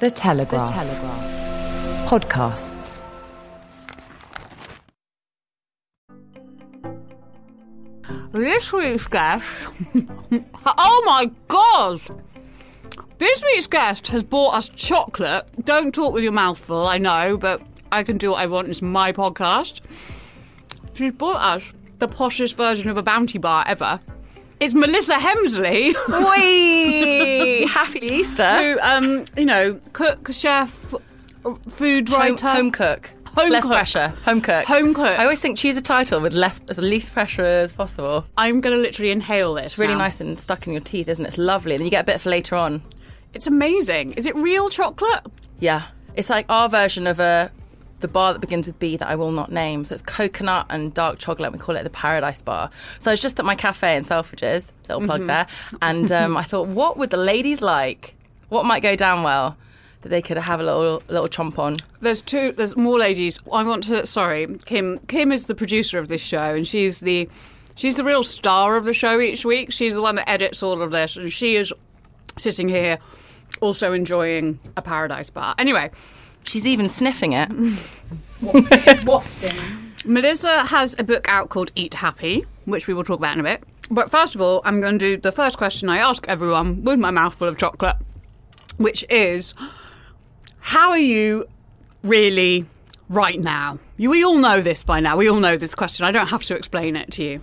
The Telegraph. Podcasts. This week's guest. oh my god! This week's guest has bought us chocolate. Don't talk with your mouth full, I know, but I can do what I want. It's my podcast. She's bought us the poshest version of a bounty bar ever. It's Melissa Hemsley. Wee! Happy Easter. who, um, you know, cook, chef, food Home, writer, home cook. Home less cook. pressure. Home cook. Home cook. I always think choose a title with less, as least pressure as possible. I'm going to literally inhale this. It's really now. nice and stuck in your teeth, isn't it? It's lovely. And then you get a bit for later on. It's amazing. Is it real chocolate? Yeah. It's like our version of a the bar that begins with B that I will not name. So it's coconut and dark chocolate. We call it the Paradise Bar. So it's just at my cafe in Selfridges, little plug there. And um, I thought, what would the ladies like? What might go down well that they could have a little little chomp on? There's two. There's more ladies. I want to. Sorry, Kim. Kim is the producer of this show, and she's the she's the real star of the show each week. She's the one that edits all of this, and she is sitting here also enjoying a paradise bar. Anyway, She's even sniffing it. Wafting. Melissa has a book out called Eat Happy, which we will talk about in a bit. But first of all, I'm going to do the first question I ask everyone with my mouth full of chocolate, which is How are you really right now? You, we all know this by now. We all know this question. I don't have to explain it to you.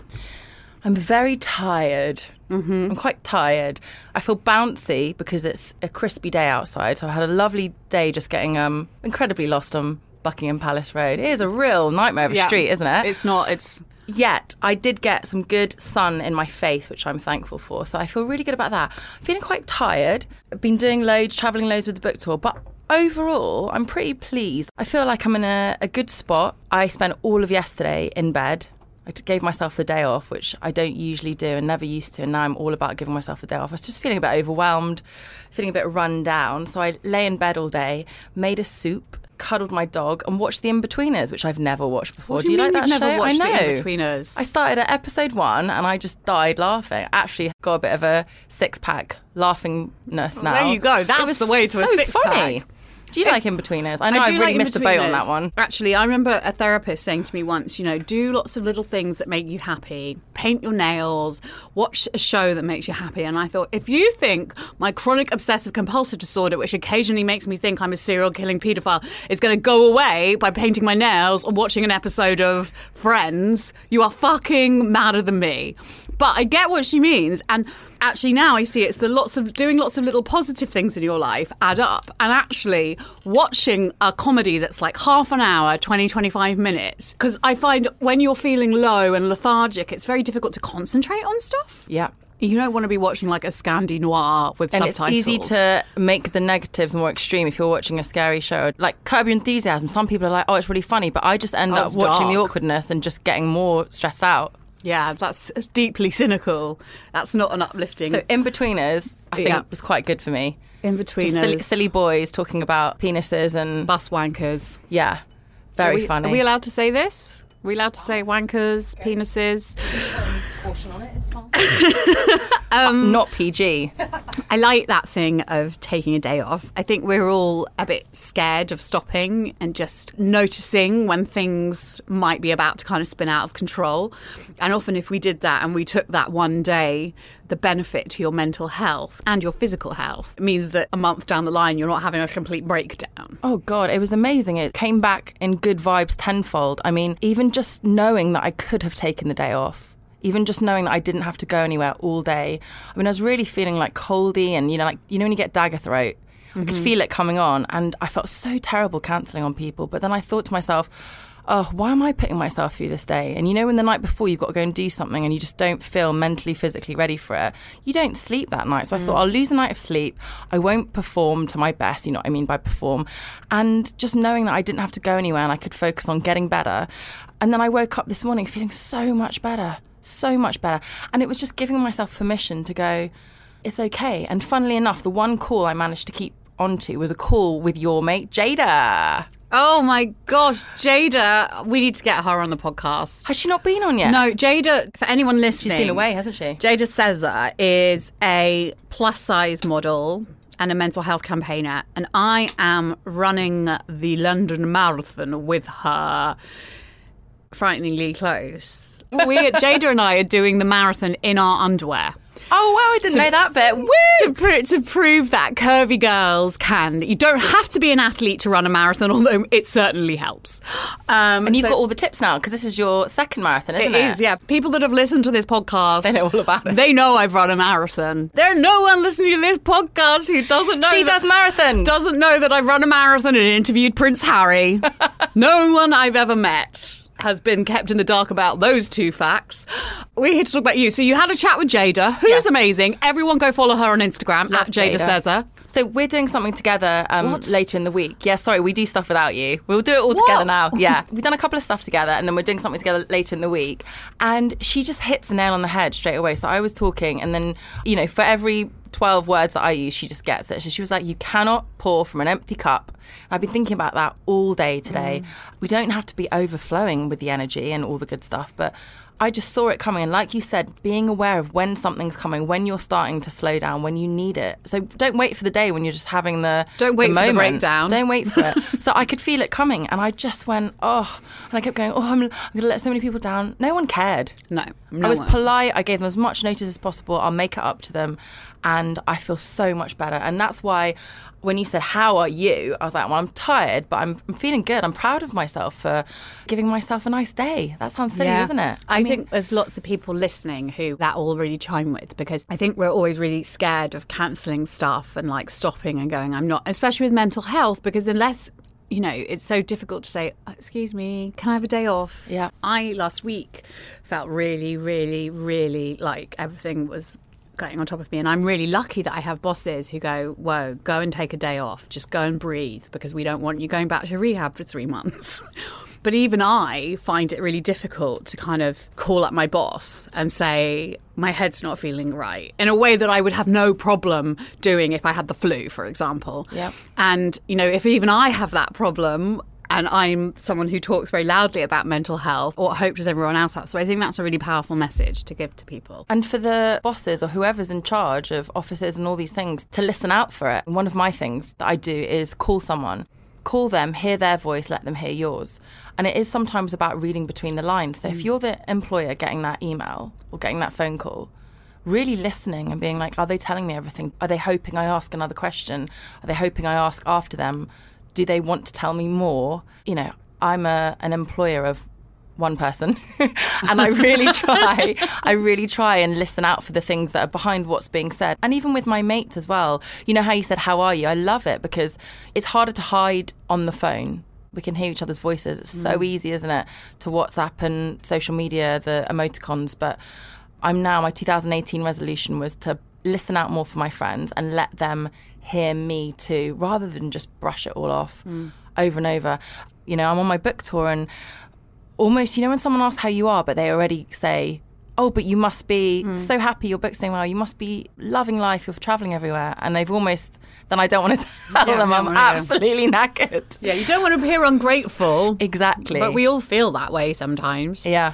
I'm very tired. Mm-hmm. I'm quite tired. I feel bouncy because it's a crispy day outside. So I had a lovely day just getting um, incredibly lost on Buckingham Palace Road. It is a real nightmare of a street, isn't it? It's not. It's. Yet I did get some good sun in my face, which I'm thankful for. So I feel really good about that. I'm feeling quite tired. I've been doing loads, traveling loads with the book tour, but overall, I'm pretty pleased. I feel like I'm in a, a good spot. I spent all of yesterday in bed. I gave myself the day off, which I don't usually do and never used to. And now I'm all about giving myself the day off. I was just feeling a bit overwhelmed, feeling a bit run down. So I lay in bed all day, made a soup, cuddled my dog, and watched The Inbetweeners, which I've never watched before. What do you like mean that you've never show? watched The I know. Inbetweeners? I started at episode one and I just died laughing. Actually, got a bit of a six pack laughingness now. there you go. That's was the way to a six-pack. Do you like Inbetweeners? I know I, have really like missed the boat on that one. Actually, I remember a therapist saying to me once, you know, do lots of little things that make you happy. Paint your nails, watch a show that makes you happy. And I thought, if you think my chronic obsessive compulsive disorder, which occasionally makes me think I'm a serial killing paedophile, is going to go away by painting my nails or watching an episode of Friends, you are fucking madder than me. But I get what she means. And actually, now I see it's the lots of doing lots of little positive things in your life add up. And actually, watching a comedy that's like half an hour, 20, 25 minutes. Because I find when you're feeling low and lethargic, it's very difficult to concentrate on stuff. Yeah. You don't want to be watching like a Scandi noir with And subtitles. it's easy to make the negatives more extreme if you're watching a scary show. Like Curb Your Enthusiasm, some people are like, oh, it's really funny, but I just end Oh, up watching the awkwardness and just getting more stressed out. Yeah, that's deeply cynical. That's not an uplifting. So in betweeners, I think Yeah. was quite good for me. in between Just silly, silly boys talking about penises and bus wankers. yeah, very Are we, funny. Are we allowed to say this? Are we allowed to say wankers, penises? Um, Not PG. I like that thing of taking a day off. I think we're all a bit scared of stopping and just noticing when things might be about to kind of spin out of control. And often, if we did that and we took that one day, the benefit to your mental health and your physical health means that a month down the line, you're not having a complete breakdown. Oh God, it was amazing. It came back in good vibes tenfold. I mean, even just knowing that I could have taken the day off. Even just knowing that I didn't have to go anywhere all day. I mean, I was really feeling like coldy and, you know, like, you know, when you get dagger throat, I could mm-hmm. feel it coming on. And I felt so terrible cancelling on people. But then I thought to myself, oh, why am I putting myself through this day? And you know, when the night before you've got to go and do something and you just don't feel mentally, physically ready for it, you don't sleep that night. So I mm. thought, I'll lose a night of sleep. I won't perform to my best, you know what I mean by perform. And just knowing that I didn't have to go anywhere and I could focus on getting better. And then I woke up this morning feeling so much better, so much better. And it was just giving myself permission to go, it's okay. And funnily enough, the one call I managed to keep onto was a call with your mate, Jada. Oh my gosh, Jada, we need to get her on the podcast. Has she not been on yet? No, Jada, for anyone listening, She's been away, hasn't she? Jada Sezer is a plus size model and a mental health campaigner, and I am running the London Marathon with her. Frighteningly close. We, at Jada and I, are doing the marathon in our underwear. Oh, wow, I didn't know that bit. Woo! To, pr- to prove that curvy girls can. You don't have to be an athlete to run a marathon, although it certainly helps. Um, And you've so- got all the tips now because this is your second marathon, isn't it? It is, yeah. People that have listened to this podcast, They know all about it. They know I've run a marathon. There's no one listening to this podcast who doesn't know. She that- does marathons. Doesn't know that I've run a marathon and interviewed Prince Harry. no one I've ever met has been kept in the dark about those two facts. We're here to talk about you. So you had a chat with Jada, who's Yeah. amazing. Everyone go follow her on Instagram Love at Jada, Jada. Sezer. So we're doing something together um, later in the week. Yeah, sorry, we do stuff without you. We'll do it all together now. Yeah, we've done a couple of stuff together, and then we're doing something together later in the week. And she just hits the nail on the head straight away. So I was talking, and then you know, for every 12 words that I use, she just gets it. So she was like, You cannot pour from an empty cup. And I've been thinking about that all day today. We don't have to be overflowing with the energy and all the good stuff, but I just saw it coming. And like you said, being aware of when something's coming, when you're starting to slow down, when you need it. So don't wait for the day when you're just having the Don't wait for the breakdown. Don't wait for it. so I could feel it coming, and I just went, oh, and I kept going, oh, I'm, I'm going to let so many people down. No one cared. No, I was one. polite. I gave them as much notice as possible. I'll make it up to them. And I feel so much better. And that's why when you said, How are you? I was like, Well, I'm tired, but I'm, I'm feeling good. I'm proud of myself for giving myself a nice day. That sounds silly, Yeah. doesn't it? I, think there's lots of people listening who that all really chime with because I think we're always really scared of cancelling stuff and like stopping and going, I'm not, especially with mental health, because unless you know, it's so difficult to say, "Oh, excuse me, can I have a day off? Yeah. I last week felt really, really, really like everything was going on top of me. And I'm really lucky that I have bosses who go, whoa, go and take a day off. Just go and breathe because we don't want you going back to rehab for three months. But even I find it really difficult to kind of call up my boss and say, my head's not feeling right in a way that I would have no problem doing if I had the flu, for example. Yep. And, you know, if even I have that problem, and I'm someone who talks very loudly about mental health, or hope does everyone else have. So I think that's a really powerful message to give to people. And for the bosses or whoever's in charge of offices and all these things to listen out for it. One of my things that I do is call someone, call them, hear their voice, let them hear yours. And it is sometimes about reading between the lines. So if mm. you're the employer getting that email or getting that phone call, really listening and being like, are they telling me everything? Are they hoping I ask another question? Are they hoping I ask after them? Do they want to tell me more? You know, I'm a, an employer of one person. And I really try I really try and listen out for the things that are behind what's being said. And even with my mates as well you know how you said how are you? I love it because it's harder to hide on the phone. We can hear each other's voices. It's so mm. easy isn't it? To WhatsApp and social media the emoticons. But I'm now my 2018 resolution was to listen out more for my friends and let them hear me too rather than just brush it all off over and over you know I'm on my book tour and almost, you know, when someone asks how you are, but they already say, oh, but you must be so happy your book's doing well. You must be loving life. You're traveling everywhere. And they've almost, then I don't want to tell Yeah, them I'm absolutely knackered. Yeah, you don't want to appear ungrateful. Exactly. But we all feel that way sometimes. yeah.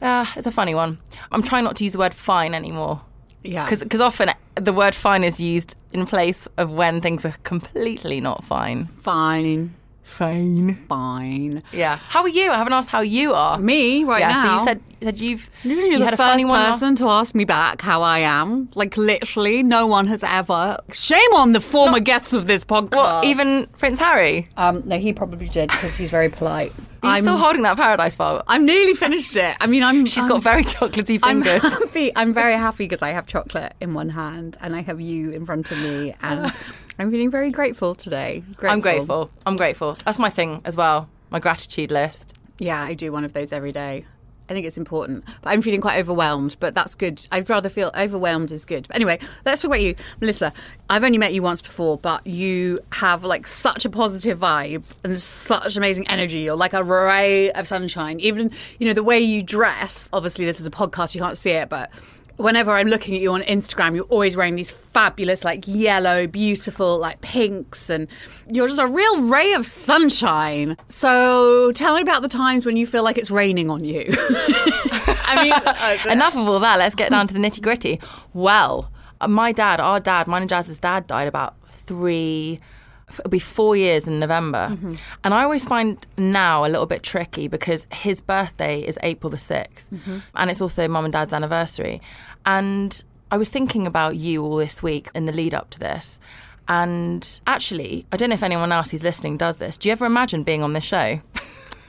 Uh, it's a funny one. I'm trying not to use the word fine anymore. Yeah. Because often the word fine is used in place of when things are completely not fine. Fine. Fine. Fine. Yeah. How are you? I haven't asked how you are. Me right yeah, now. So you said you said you've You're you the had a first funny one. last- person to ask me back how I am. Like literally, no one has ever. Shame on the former guests of this podcast. What? Even Prince Harry? Um, no, he probably did because he's very polite. I'm, still holding that paradise file? I'm nearly finished it. I mean, I'm. She's I'm, got very chocolatey fingers. I'm happy. I'm very happy because I have chocolate in one hand and I have you in front of me, and I'm feeling very grateful today. I'm grateful. I'm grateful. That's my thing as well. My gratitude list. Yeah, I do one of those every day. I think it's important. But I'm feeling quite overwhelmed, but that's good. I'd rather feel overwhelmed is good. But anyway, let's talk about you. Melissa, I've only met you once before, but you have like such a positive vibe and such amazing energy. You're like a ray of sunshine. Even, you know, the way you dress, obviously this is a podcast, you can't see it, but whenever I'm looking at you on Instagram, you're always wearing these fabulous, like yellow, beautiful, like pinks, and you're just a real ray of sunshine. So tell me about the times when you feel like it's raining on you. I mean, Enough of all that. Let's get down to the nitty gritty. Well, uh, my dad, our dad, mine and Jazz's dad died about three. It'll be four years in November. And I always find now a little bit tricky because his birthday is April the 6th. And it's also mum and dad's anniversary. And I was thinking about you all this week in the lead up to this. And actually, I don't know if anyone else who's listening does this. Do you ever imagine being on this show?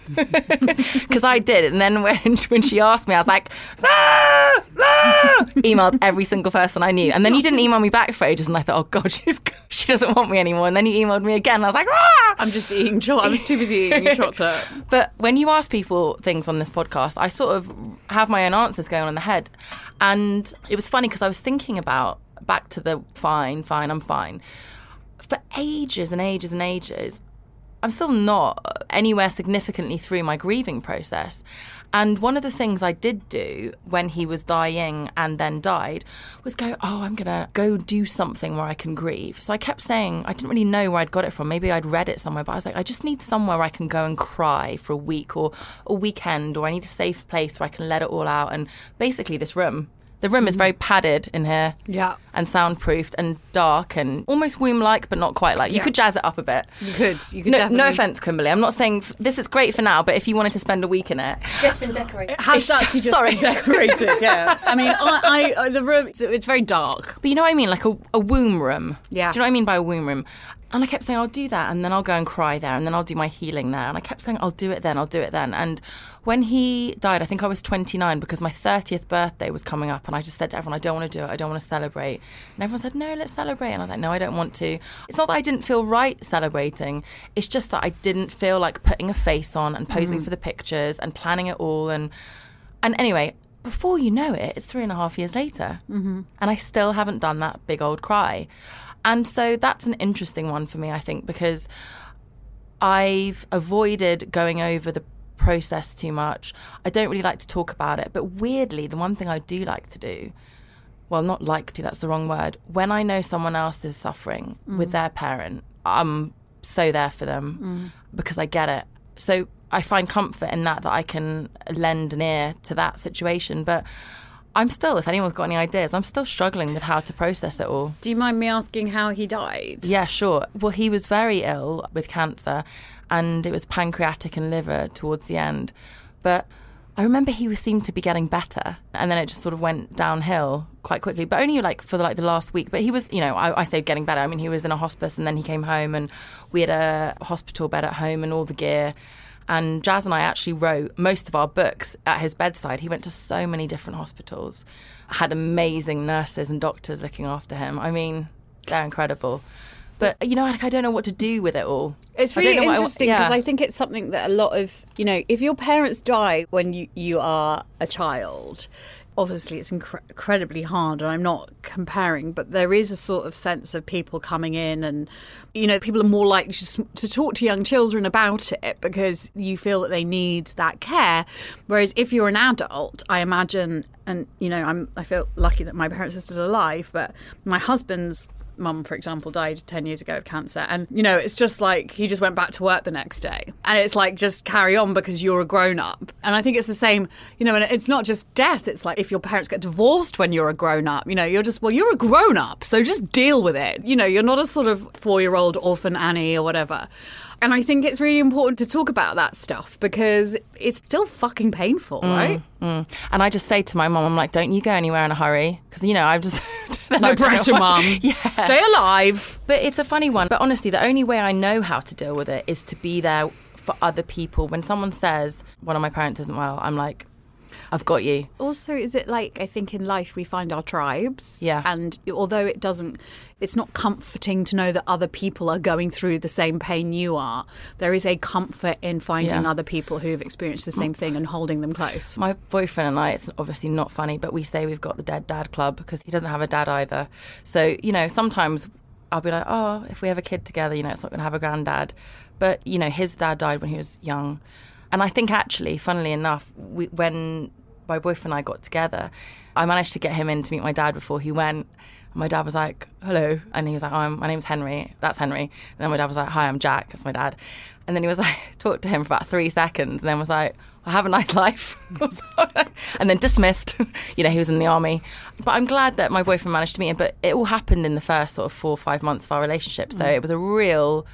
Because I did. And then when, when she asked me, I was like, "Ah, ah," emailed every single person I knew. And then he didn't email me back for ages. And I thought, oh, God, she's, she doesn't want me anymore. And then he emailed me again. And I was like, ah! I'm just eating chocolate. I was too busy eating chocolate. But when you ask people things on this podcast, I sort of have my own answers going on in the head. And it was funny because I was thinking about back to the fine, fine, I'm fine. For ages and ages and ages, I'm still not anywhere significantly through my grieving process. And one of the things I did do when he was dying and then died was go, oh, I'm going to go do something where I can grieve. So I kept saying, I didn't really know where I'd got it from. Maybe I'd read it somewhere, but I was like, I just need somewhere where I can go and cry for a week or a weekend, or I need a safe place where I can let it all out. And basically, this room. The room is mm. very padded in here Yeah. and soundproofed and dark and almost womb like, but not quite like. You Yeah. could jazz it up a bit. You could. You could No, definitely. no offense, Kimberly. I'm not saying f- this is great for now, but if you wanted to spend a week in it, Just been decorated. Has It's actually just- just sorry. been decorated, yeah. I mean, I, I uh, the room, it's, it's very dark. but you know what I mean, like a, a womb room. Yeah. Do you know what I mean by a womb room? And I kept saying I'll do that, and then I'll go and cry there, and then I'll do my healing there. And I kept saying I'll do it then, I'll do it then. And when he died, I think I was 29 because my 30th birthday was coming up, and I just said to everyone, I don't want to do it, I don't want to celebrate. And everyone said, No, let's celebrate. And I was like, No, I don't want to. It's not that I didn't feel right celebrating. It's just that I didn't feel like putting a face on and posing for the pictures and planning it all. And and anyway, before you know it, it's three and a half years later. Mm-hmm. And I still haven't done that big old cry. And so that's an interesting one for me, I think, because I've avoided going over the process too much. I don't really like to talk about it. But weirdly, the one thing I do like to do, well, not like to, that's the wrong word, when I know someone else is suffering mm. with their parent, I'm so there for them mm. because I get it. So I find comfort in that, that I can lend an ear to that situation. But I'm still, if anyone's got any ideas, I'm still struggling with how to process it all. Do you mind me asking how he died? Yeah, sure. Well, he was very ill with cancer, and it was pancreatic and liver towards the end. But I remember he was, seemed to be getting better, and then it just sort of went downhill quite quickly. But only like for like the last week. But he was, you know, I, I say getting better. I mean, he was in a hospice, and then he came home, and we had a hospital bed at home and all the gear. And Jazz and I actually wrote most of our books at his bedside. He went to so many different hospitals, had amazing nurses and doctors looking after him. I mean, they're incredible. But you know, like I don't know what to do with it all. It's really I interesting because yeah. I think it's something that a lot of, you know, if your parents die when you, you are a child, obviously it's incre- incredibly hard. And I'm not comparing, but there is a sort of sense of people coming in and, you know, people are more likely to, to talk to young children about it because you feel that they need that care. Whereas if you're an adult, I imagine, and, you know, I'm, I feel lucky that my parents are still alive, but my husband's mum, for example, died 10 years ago of cancer. And, you know, it's just like he just went back to work the next day. And it's like, just carry on because you're a grown up. And I think it's the same, you know, and it's not just death. It's like if your parents get divorced when you're a grown up, you know, you're just, well, you're a grown up. So just deal with it. You know, you're not a sort of four year old orphan Annie or whatever. And I think it's really important to talk about that stuff because it's still fucking painful, right? Mm. And I just say to my mum, I'm like, don't you go anywhere in a hurry. Because, you know, I've just. No pressure, mom. Yeah. Stay alive. But it's a funny one. But honestly, the only way I know how to deal with it is to be there for other people. When someone says one of my parents isn't well, I'm like, I've got you. Also, is it like I think in life we find our tribes? Yeah. And although it doesn't, it's not comforting to know that other people are going through the same pain you are. There is a comfort in finding Yeah. other people who have experienced the same thing and holding them close. My boyfriend and I, it's obviously not funny, but we say we've got the dead dad club because he doesn't have a dad either. So, you know, sometimes I'll be like, oh, if we have a kid together, you know, it's not going to have a granddad. But, you know, his dad died when he was young. And I think actually, funnily enough, we, when my boyfriend and I got together, I managed to get him in to meet my dad before he went. And my dad was like, hello. And he was like, oh, my name's Henry. That's Henry. And then my dad was like, hi, I'm Jack. That's my dad. And then he was like, talked to him for about three seconds and then was like, well, have a nice life. and then dismissed. you know, he was in the army. But I'm glad that my boyfriend managed to meet him. But it all happened in the first sort of four or five months of our relationship. So mm. it was a real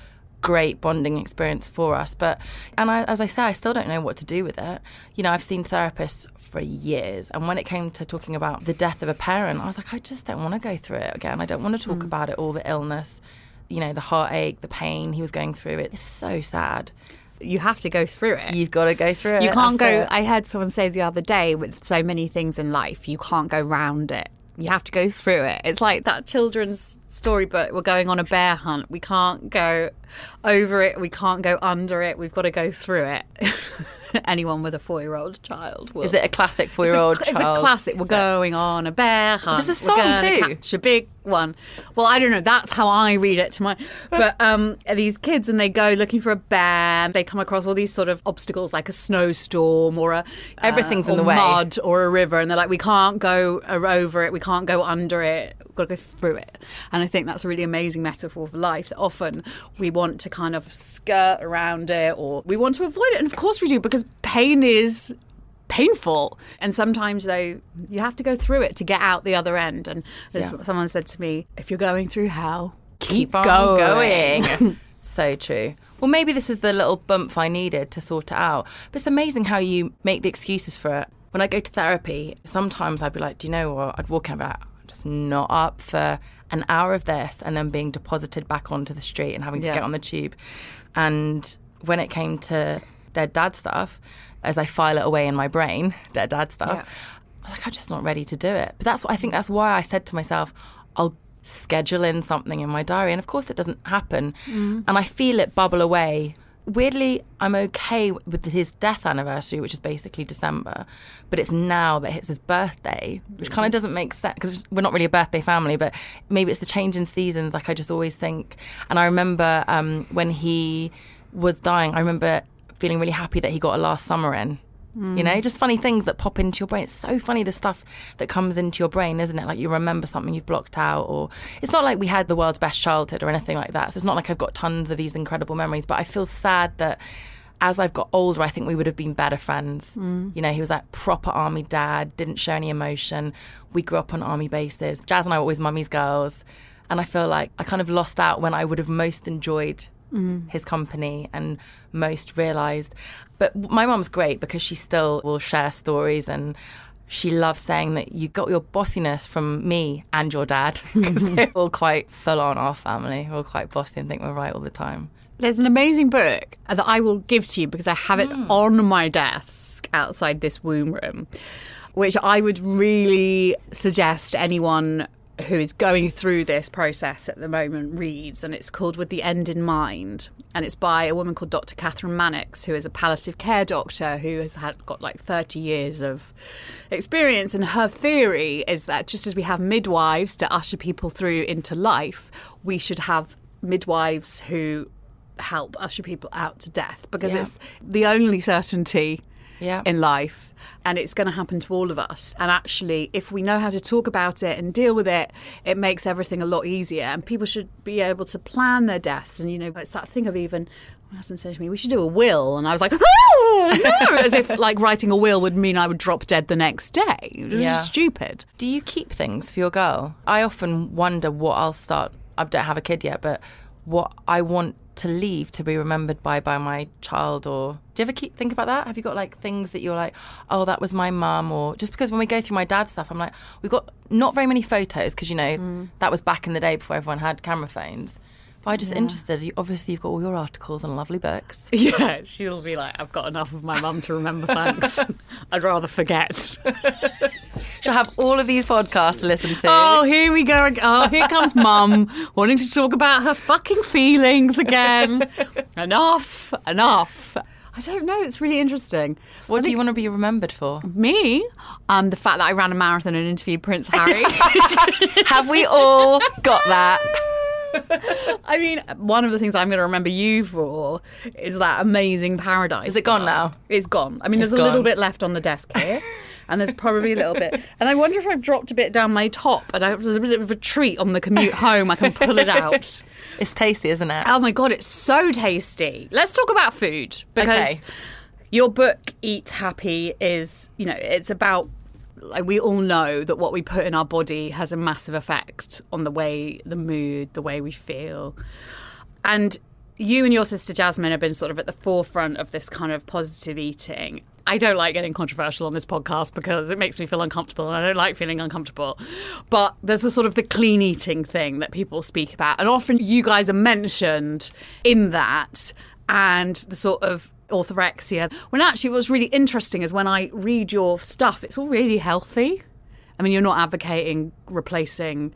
great bonding experience for us. But, and I, as I say, I still don't know what to do with it. You know, I've seen therapists for years. And when it came to talking about the death of a parent, I was like, I just don't want to go through it again. I don't want to talk mm. about it, all the illness, you know, the heartache, the pain he was going through. It's so sad. You have to go through it. You've got to go through it. You can't go. it. I heard someone say the other day with so many things in life, you can't go round it. You have to go through it. It's like that children's storybook. We're going on a bear hunt. We can't go over it. We can't go under it. We've got to go through it. Anyone with a four-year-old child will. Is it a classic four-year-old It's a, child? It's a classic. We're going on a bear hunt. There's a song too. Catch a big one. Well, I don't know. That's how I read it to my. But um, these kids and they go looking for a bear. And they come across all these sort of obstacles like a snowstorm or a Everything's uh, in the way. mud or a river, and they're like, we can't go over it. We can't go under it. Got to go through it. And I think that's a really amazing metaphor for life. That often we want to kind of skirt around it or we want to avoid it, and of course we do because pain is painful. And sometimes, though, you have to go through it to get out the other end. And as Yeah. someone said to me, if you're going through hell, keep, keep on going. going. so true. Well, maybe this is the little bump I needed to sort it out. But it's amazing how you make the excuses for it. When I go to therapy, sometimes I'd be like, do you know what? I'd walk in and be like, just not up for an hour of this and then being deposited back onto the street and having to Yeah. get on the tube. And when it came to dead dad stuff, as I file it away in my brain, dead dad stuff, Yeah. Like, I'm just not ready to do it. But that's what I think that's why I said to myself, I'll schedule in something in my diary. And of course, it doesn't happen. Mm. And I feel it bubble away. Weirdly, I'm okay with his death anniversary, which is basically December, but it's now that hits his birthday, which kind of doesn't make sense because we're not really a birthday family, but maybe it's the change in seasons. Like I just always think. And I remember um, when he was dying, I remember feeling really happy that he got a last summer in. You know, just funny things that pop into your brain. It's so funny the stuff that comes into your brain, isn't it? Like you remember something you've blocked out, or it's not like we had the world's best childhood or anything like that. So it's not like I've got tons of these incredible memories, but I feel sad that as I've got older, I think we would have been better friends. Mm. You know, he was like proper army dad, didn't show any emotion. We grew up on army bases. Jazz and I were always mummy's girls. And I feel like I kind of lost out when I would have most enjoyed his company and most realised. But my mum's great because she still will share stories and she loves saying that you got your bossiness from me and your dad because they're all quite full on our family. We're all quite bossy and think we're right all the time. There's an amazing book that I will give to you because I have it Hmm. on my desk outside this womb room, which I would really suggest anyone who is going through this process at the moment reads. And it's called With the End in Mind. And it's by a woman called Dr. Kathryn Mannix, who is a palliative care doctor who has had got like 30 years of experience. And her theory is that just as we have midwives to usher people through into life, we should have midwives who help usher people out to death because Yeah. it's the only certainty Yeah. in life. And it's going to happen to all of us. And actually, if we know how to talk about it and deal with it, it makes everything a lot easier. And people should be able to plan their deaths. And, you know, it's that thing of even, my husband said to me, we should do a will. And I was like, oh, no. As if like writing a will would mean I would drop dead the next day. Yeah. stupid. Do you keep things for your girl? I often wonder what I'll start. I don't have a kid yet, but what I want to leave to be remembered by by my child. Or do you ever keep think about that? Have you got like things that you're like, oh, that was my mum, or just because when we go through my dad's stuff, I'm like, we've got not very many photos because you know mm. that was back in the day before everyone had camera phones. I'm just interested. You, obviously, you've got all your articles and lovely books. Yeah, she'll be like, I've got enough of my mum to remember, thanks. I'd rather forget. She'll have all of these podcasts to listen to. Oh, here we go. Oh, here comes mum wanting to talk about her fucking feelings again. enough, enough. I don't know. It's really interesting. what do you want to be remembered for? Me, um, the fact that I ran a marathon and interviewed Prince Harry. Have we all got that? I mean, one of the things I'm going to remember you for is that amazing paradise. Is it gone now? It's gone. I mean, It's there's a little bit left on the desk here. And there's probably a little bit. And I wonder if I've dropped a bit down my top and I, there's a bit of a treat on the commute home. I can pull it out. It's tasty, isn't it? Oh my God, it's so tasty. Let's talk about food because Okay. your book, Eat Happy, is, you know, it's about. Like we all know that what we put in our body has a massive effect on the way, the mood, the way we feel. And you and your sister Jasmine have been sort of at the forefront of this kind of positive eating. I don't like getting controversial on this podcast because it makes me feel uncomfortable and I don't like feeling uncomfortable. But there's the sort of the clean eating thing that people speak about. And often you guys are mentioned in that and the sort of orthorexia. When actually what's really interesting is when I read your stuff, it's all really healthy. I mean, you're not advocating replacing,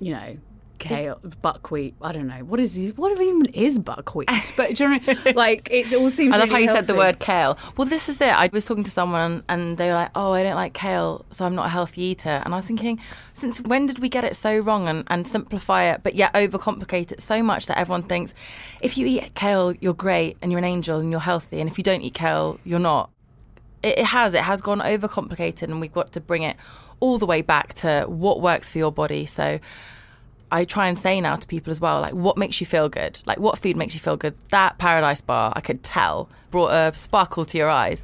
you know, kale, buckwheat. I don't know what is what even is buckwheat. But do you know, like it all seems. I love really how you said the word kale. Well, this is it. I was talking to someone and they were like, oh, I don't like kale, so I'm not a healthy eater. And I was thinking, since when did we get it so wrong and, and simplify it, but yet overcomplicate it so much that everyone thinks if you eat kale, you're great and you're an angel and you're healthy. And if you don't eat kale, you're not. It, it has. It has gone overcomplicated and we've got to bring it all the way back to what works for your body. So I try and say now to people as well, like, what makes you feel good? Like, what food makes you feel good? That paradise bar, I could tell, brought a sparkle to your eyes.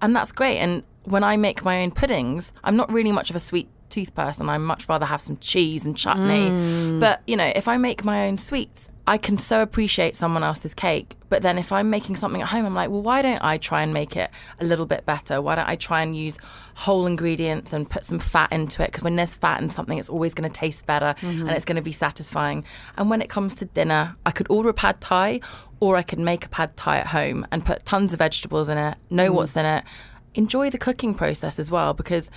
And that's great. And when I make my own puddings, I'm not really much of a sweet tooth person. I much rather have some cheese and chutney. Mm. But, you know, if I make my own sweets, I can so appreciate someone else's cake. But then if I'm making something at home, I'm like, well, why don't I try and make it a little bit better? Why don't I try and use whole ingredients and put some fat into it? Because when there's fat in something, it's always going to taste better mm-hmm. and it's going to be satisfying. And when it comes to dinner, I could order a pad thai or I could make a pad thai at home and put tons of vegetables in it, know mm. what's in it, enjoy the cooking process as well because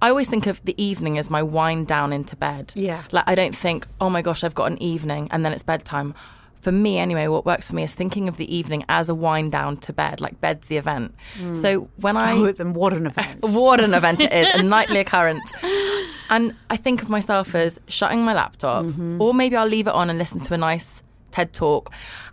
I always think of the evening as my wind down into bed. Yeah. Like I don't think, oh my gosh, I've got an evening and then it's bedtime. For me, anyway, what works for me is thinking of the evening as a wind down to bed, like bed's the event. Hmm. So when I Oh, then what an event! what an event it is, a nightly occurrence. And I think of myself as shutting my laptop, mm-hmm. or maybe I'll leave it on and listen to a nice TED talk.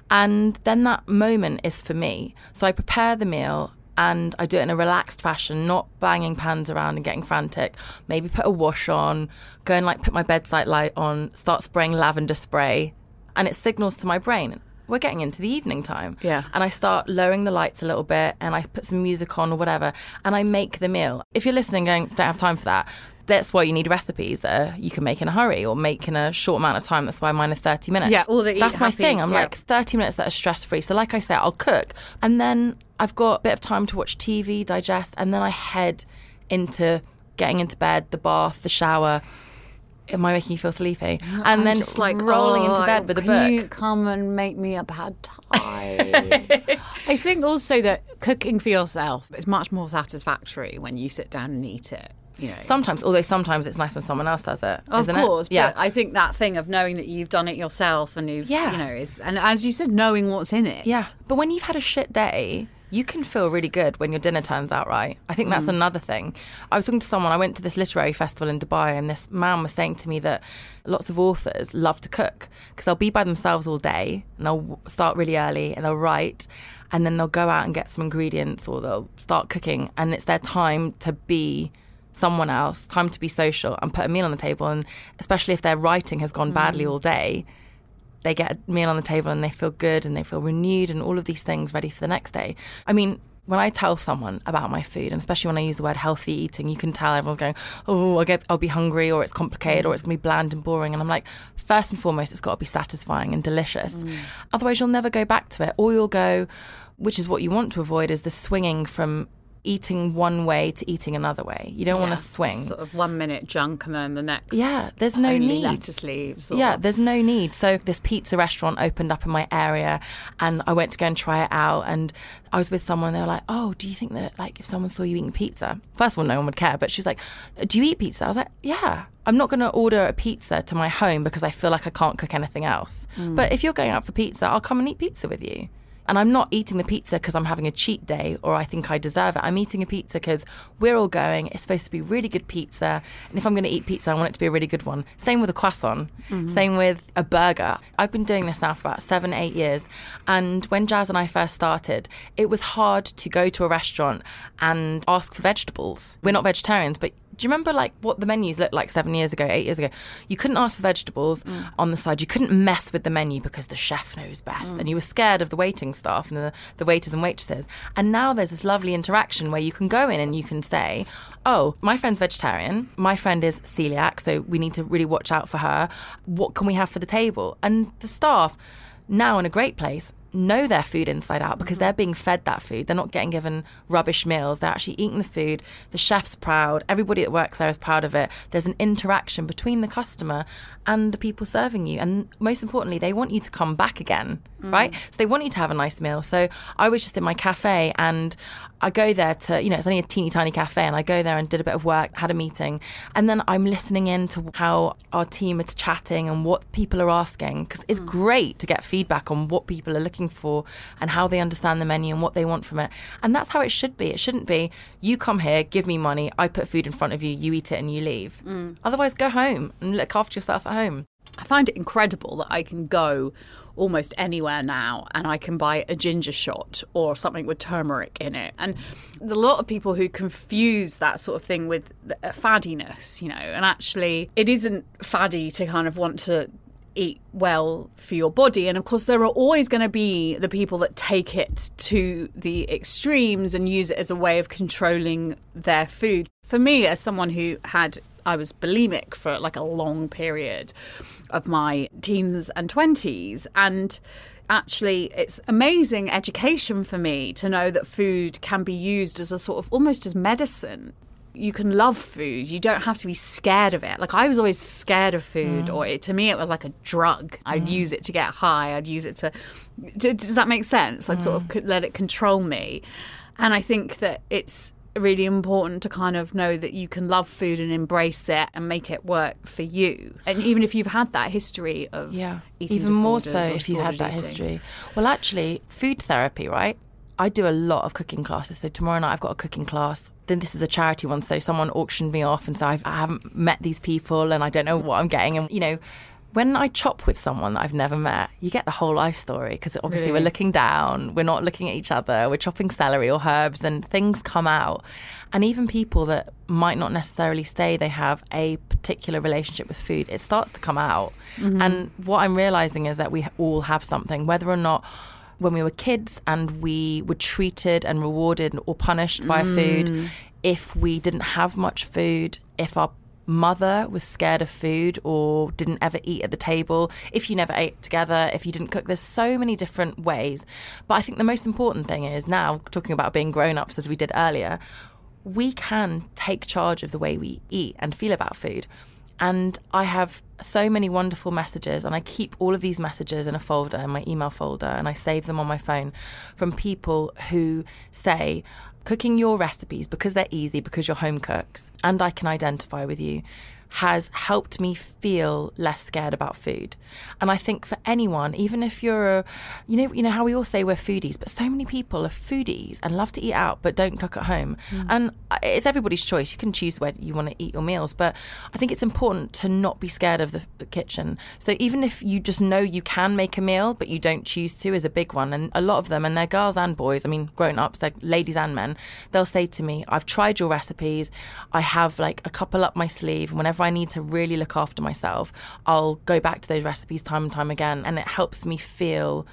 And then that moment is for me. So I prepare the meal and I do it in a relaxed fashion, not banging pans around and getting frantic. Maybe put a wash on, go and like put my bedside light on, start spraying lavender spray, and it signals to my brain. We're getting into the evening time. Yeah. And I start lowering the lights a little bit and I put some music on or whatever and I make the meal. If you're listening going, don't have time for that, that's why you need recipes that you can make in a hurry or make in a short amount of time. That's why mine are 30 minutes. Yeah, all the That's my happy, thing. I'm yeah. like 30 minutes that are stress free. So, like I said, I'll cook and then I've got a bit of time to watch TV, digest, and then I head into getting into bed, the bath, the shower. Am I making you feel sleepy? And I'm then just like rolling oh, into bed oh, with a can book. you come and make me a bad time? I think also that cooking for yourself is much more satisfactory when you sit down and eat it. You know. Sometimes, although sometimes it's nice when someone else does it. Of isn't it? course, Yeah. but I think that thing of knowing that you've done it yourself and you've, Yeah. you know, is and as you said, knowing what's in it. yeah. But when you've had a shit day, you can feel really good when your dinner turns out right. I think that's mm. another thing. I was talking to someone, I went to this literary festival in Dubai, and this man was saying to me that lots of authors love to cook because they'll be by themselves all day and they'll start really early and they'll write and then they'll go out and get some ingredients or they'll start cooking and it's their time to be someone else, time to be social and put a meal on the table. And especially if their writing has gone badly mm. all day, they get a meal on the table and they feel good and they feel renewed and all of these things ready for the next day. I mean, when I tell someone about my food, and especially when I use the word healthy eating, you can tell everyone's going, "Oh, I'll get, I'll be hungry, or it's complicated, or mm. it's going to be bland and boring." And I'm like, first and foremost, it's got to be satisfying and delicious. Mm. Otherwise, you'll never go back to it, or you'll go, which is what you want to avoid, is the swinging from eating one way to eating another way. You don't want to swing. Sort of one minute junk and then the next. Yeah, there's no need. lettuce leaves. Or, Yeah, there's no need. So this pizza restaurant opened up in my area, and I went to go and try it out. And I was with someone. They were like, "Oh, do you think that like if someone saw you eating pizza, first of all, no one would care." But she was like, "Do you eat pizza?" I was like, "Yeah." I'm not going to order a pizza to my home because I feel like I can't cook anything else. Mm. But if you're going out for pizza, I'll come and eat pizza with you. And I'm not eating the pizza because I'm having a cheat day or I think I deserve it. I'm eating a pizza because we're all going. It's supposed to be really good pizza. And if I'm going to eat pizza, I want it to be a really good one. Same with a croissant. Mm-hmm. Same with a burger. I've been doing this now for about seven, eight years. And when Jazz and I first started, it was hard to go to a restaurant and ask for vegetables. We're not vegetarians, but do you remember like what the menus looked like seven years ago, eight years ago? You couldn't ask for vegetables mm. on the side. You couldn't mess with the menu because the chef knows best, mm. and you were scared of the waiting staff and the, the waiters and waitresses. And now there's this lovely interaction where you can go in and you can say, "Oh, my friend's vegetarian. My friend is celiac, so we need to really watch out for her. What can we have for the table?" And the staff now in a great place know their food inside out because mm-hmm. they're being fed that food. They're not getting given rubbish meals. They're actually eating the food. The chef's proud. Everybody that works there is proud of it. There's an interaction between the customer and the people serving you. And most importantly, they want you to come back again, right? Mm-hmm. So they want you to have a nice meal. So I was just in my cafe and I go there to, you know, it's only a teeny tiny cafe and I go there and did a bit of work, had a meeting. And then I'm listening in to how our team is chatting and what people are asking because it's mm. great to get feedback on what people are looking for and how they understand the menu and what they want from it. And that's how it should be. It shouldn't be you come here, give me money, I put food in front of you, you eat it and you leave. Mm. Otherwise, go home and look after yourself at home. I find it incredible that I can go almost anywhere now and I can buy a ginger shot or something with turmeric in it. And there's a lot of people who confuse that sort of thing with uh, faddiness, you know, and actually it isn't faddy to kind of want to eat well for your body. And of course, there are always going to be the people that take it to the extremes and use it as a way of controlling their food. For me, as someone who had, I was bulimic for like a long period of my teens and 20s. And actually, it's amazing education for me to know that food can be used as a sort of almost as medicine you can love food. You don't have to be scared of it. Like I was always scared of food, mm. or it, to me it was like a drug. I'd mm. use it to get high. I'd use it to. Does that make sense? I'd sort of mm. could let it control me, and I think that it's really important to kind of know that you can love food and embrace it and make it work for you. And even if you've had that history of Yeah, eating even more so if you had that eating. history. Well, actually, food therapy, right? I do a lot of cooking classes. So tomorrow night I've got a cooking class. Then this is a charity one, so someone auctioned me off, and so I've, I haven't met these people, and I don't know what I'm getting. And you know, when I chop with someone that I've never met, you get the whole life story because obviously we're looking down, we're not looking at each other, we're chopping celery or herbs, and things come out. And even people that might not necessarily say they have a particular relationship with food, it starts to come out. Mm-hmm. And what I'm realizing is that we all have something, whether or not when we were kids and we were treated and rewarded or punished by food, mm. if we didn't have much food, if our mother was scared of food or didn't ever eat at the table, if you never ate together, if you didn't cook, there's so many different ways. But I think the most important thing is now, talking about being grown ups as we did earlier, we can take charge of the way we eat and feel about food. And I have so many wonderful messages, and I keep all of these messages in a folder, in my email folder, and I save them on my phone from people who say, cooking your recipes because they're easy, because you're home cooks, and I can identify with you. Has helped me feel less scared about food. And I think for anyone, even if you're a, you know, you know how we all say we're foodies, but so many people are foodies and love to eat out but don't cook at home. Mm. And it's everybody's choice. You can choose where you want to eat your meals, but I think it's important to not be scared of the, the kitchen. So even if you just know you can make a meal but you don't choose to, is a big one. And a lot of them, and they're girls and boys. I mean, grown ups, they're ladies and men. They'll say to me, "I've tried your recipes. I have like a couple up my sleeve. Whenever I need to really look after myself, I'll go back to those recipes time and time again, and it helps me feel.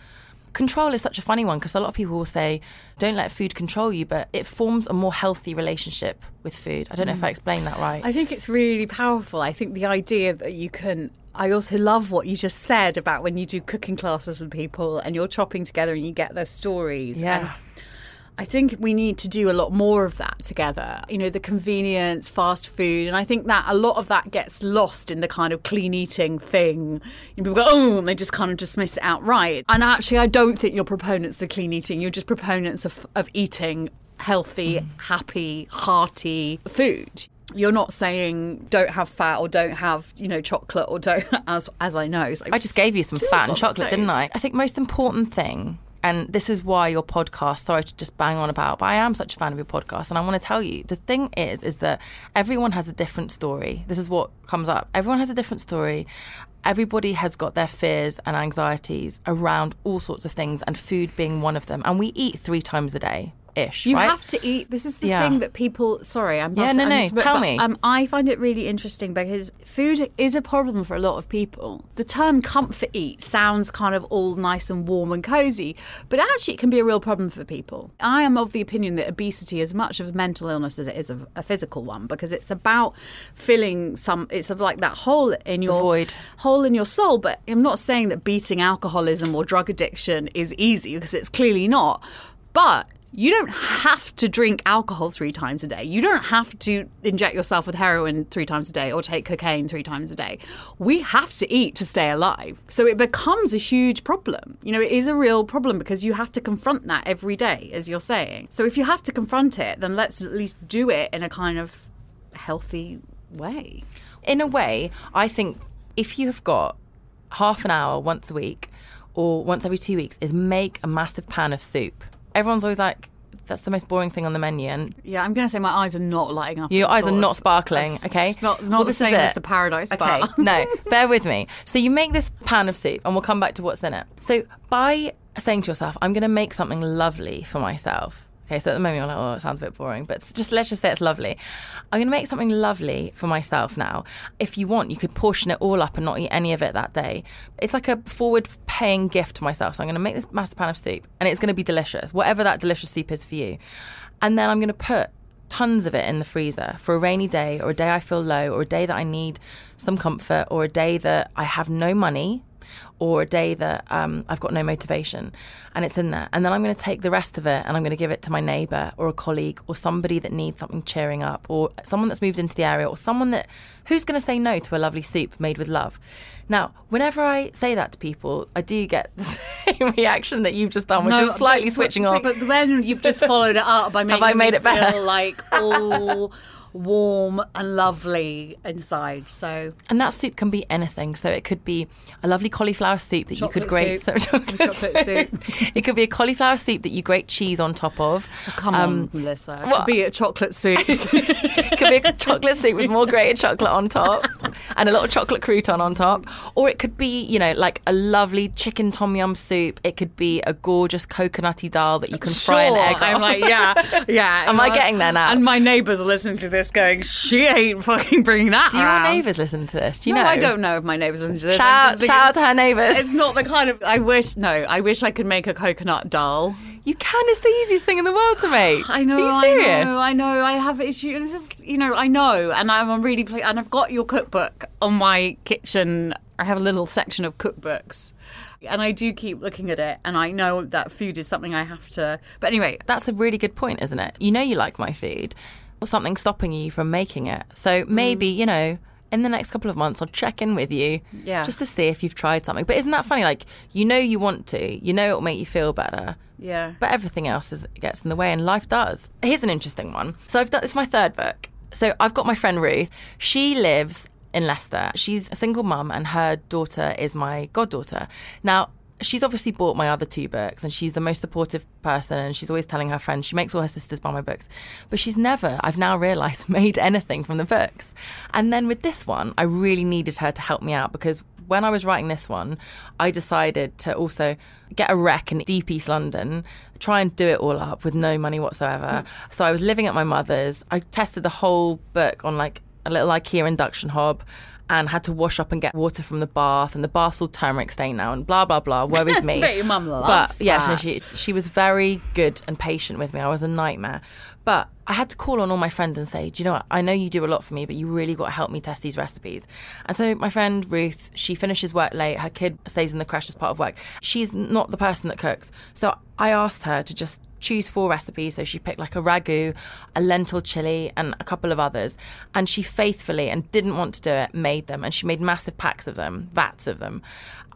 Control is such a funny one because a lot of people will say, don't let food control you, but it forms a more healthy relationship with food. I don't know if I mm. explained that right. I think it's really powerful. I think the idea that you can I also love what you just said about when you do cooking classes with people and you're chopping together and you get their stories. Yeah. And I think we need to do a lot more of that together. You know, the convenience, fast food, and I think that a lot of that gets lost in the kind of clean eating thing. You know, people go, oh, and they just kind of dismiss it outright. And actually, I don't think you're proponents of clean eating. You're just proponents of, of eating healthy, mm. happy, hearty food you're not saying don't have fat or don't have you know chocolate or don't as as I know. I just gave you some fat and chocolate, didn't I? I think most important thing and this is why your podcast, sorry to just bang on about, but I am such a fan of your podcast. And I want to tell you the thing is, is that everyone has a different story. This is what comes up. Everyone has a different story. Everybody has got their fears and anxieties around all sorts of things, and food being one of them. And we eat three times a day ish. You right? have to eat. This is the yeah. thing that people. Sorry, I'm. Yeah, no, no. Tell me. Um, I find it really interesting because food is a problem for a lot of people. The term comfort eat sounds kind of all nice and warm and cozy, but actually it can be a real problem for people. I am of the opinion that obesity is as much of a mental illness as it is a, a physical one because it's about filling some. It's of like that hole in your the void, hole in your soul. But I'm not saying that beating alcoholism or drug addiction is easy because it's clearly not. But you don't have to drink alcohol three times a day. You don't have to inject yourself with heroin three times a day or take cocaine three times a day. We have to eat to stay alive. So it becomes a huge problem. You know, it is a real problem because you have to confront that every day, as you're saying. So if you have to confront it, then let's at least do it in a kind of healthy way. In a way, I think if you have got half an hour once a week or once every two weeks, is make a massive pan of soup everyone's always like, that's the most boring thing on the menu. And yeah, I'm going to say my eyes are not lighting up. Your eyes are not sparkling. Okay, it's not not well, the same as the Paradise Bar. Okay, no, bear with me. So you make this pan of soup, and we'll come back to what's in it. So by saying to yourself, I'm going to make something lovely for myself. Okay, so at the moment you're like, oh, it sounds a bit boring, but just let's just say it's lovely. I'm going to make something lovely for myself now. If you want, you could portion it all up and not eat any of it that day. It's like a forward paying gift to myself. So I'm going to make this massive pan of soup and it's going to be delicious, whatever that delicious soup is for you. And then I'm going to put tons of it in the freezer for a rainy day or a day I feel low or a day that I need some comfort or a day that I have no money or a day that um, I've got no motivation and it's in there. And then I'm going to take the rest of it and I'm going to give it to my neighbour or a colleague or somebody that needs something cheering up or someone that's moved into the area or someone that who's going to say no to a lovely soup made with love. Now, whenever I say that to people, I do get the same reaction that you've just done, which no, is slightly but, switching but, off. But then you've just followed it up by making Have I made it better? like, oh warm and lovely inside. So and that soup can be anything. So it could be a lovely cauliflower soup that chocolate you could grate. Soup. So chocolate, chocolate soup. it could be a cauliflower soup that you grate cheese on top of. Oh, come um, on, Melissa. It could be a chocolate soup. it could be a chocolate soup with more grated chocolate on top and a little chocolate crouton on top. Or it could be, you know, like a lovely chicken tom yum soup. It could be a gorgeous coconutty dal that you can sure. fry an egg on. I'm like, yeah, yeah. Am I uh, getting there now? And my neighbours are listening to this this going, she ain't fucking bringing that Do around. your neighbours listen to this? Do you no, know? I don't know if my neighbours listen to this. Shout, thinking, shout out to her neighbours. It's not the kind of. I wish. No, I wish I could make a coconut dal. You can. It's the easiest thing in the world to make. I know. Are you serious? I know. I know. I have issues. This is, you know, I know, and I'm really. and I've got your cookbook on my kitchen. I have a little section of cookbooks and I do keep looking at it, and I know that food is something I have to. But anyway, that's a really good point, isn't it? You know, you like my food, something stopping you from making it. So maybe, mm. you know, in the next couple of months, I'll check in with you yeah. just to see if you've tried something. But isn't that funny? Like, you know, you want to, you know, it'll make you feel better. Yeah. But everything else is, gets in the way, and life does. Here's an interesting one. So I've done, this, it's my third book. So I've got my friend Ruth. She lives in Leicester. She's a single mum, and her daughter is my goddaughter. Now, she's obviously bought my other two books and she's the most supportive person and she's always telling her friends. She makes all her sisters buy my books. But she's never i've now realized made anything from the books. And then with this one i really needed her to help me out because when I was writing this one, I decided to also get a wreck in deep East London, try and do it all up with no money whatsoever. Hmm. So I was living at my mother's. I tested the whole book on like a little IKEA induction hob and had to wash up and get water from the bath, and the bath's all turmeric stained now, and blah blah blah. Woe is me. Bet your mum loves but yeah, that. she, she was very good and patient with me. I was a nightmare, but I had to call on all my friends and say, Do you know what? I know you do a lot for me, but you really got to help me test these recipes. And so my friend Ruth, she finishes work late. Her kid stays in the crash as part of work. She's not the person that cooks. So I asked her to just choose four recipes. So she picked like a ragu, a lentil chili, and a couple of others. And she faithfully and didn't want to do it, made them. And she made massive packs of them, vats of them.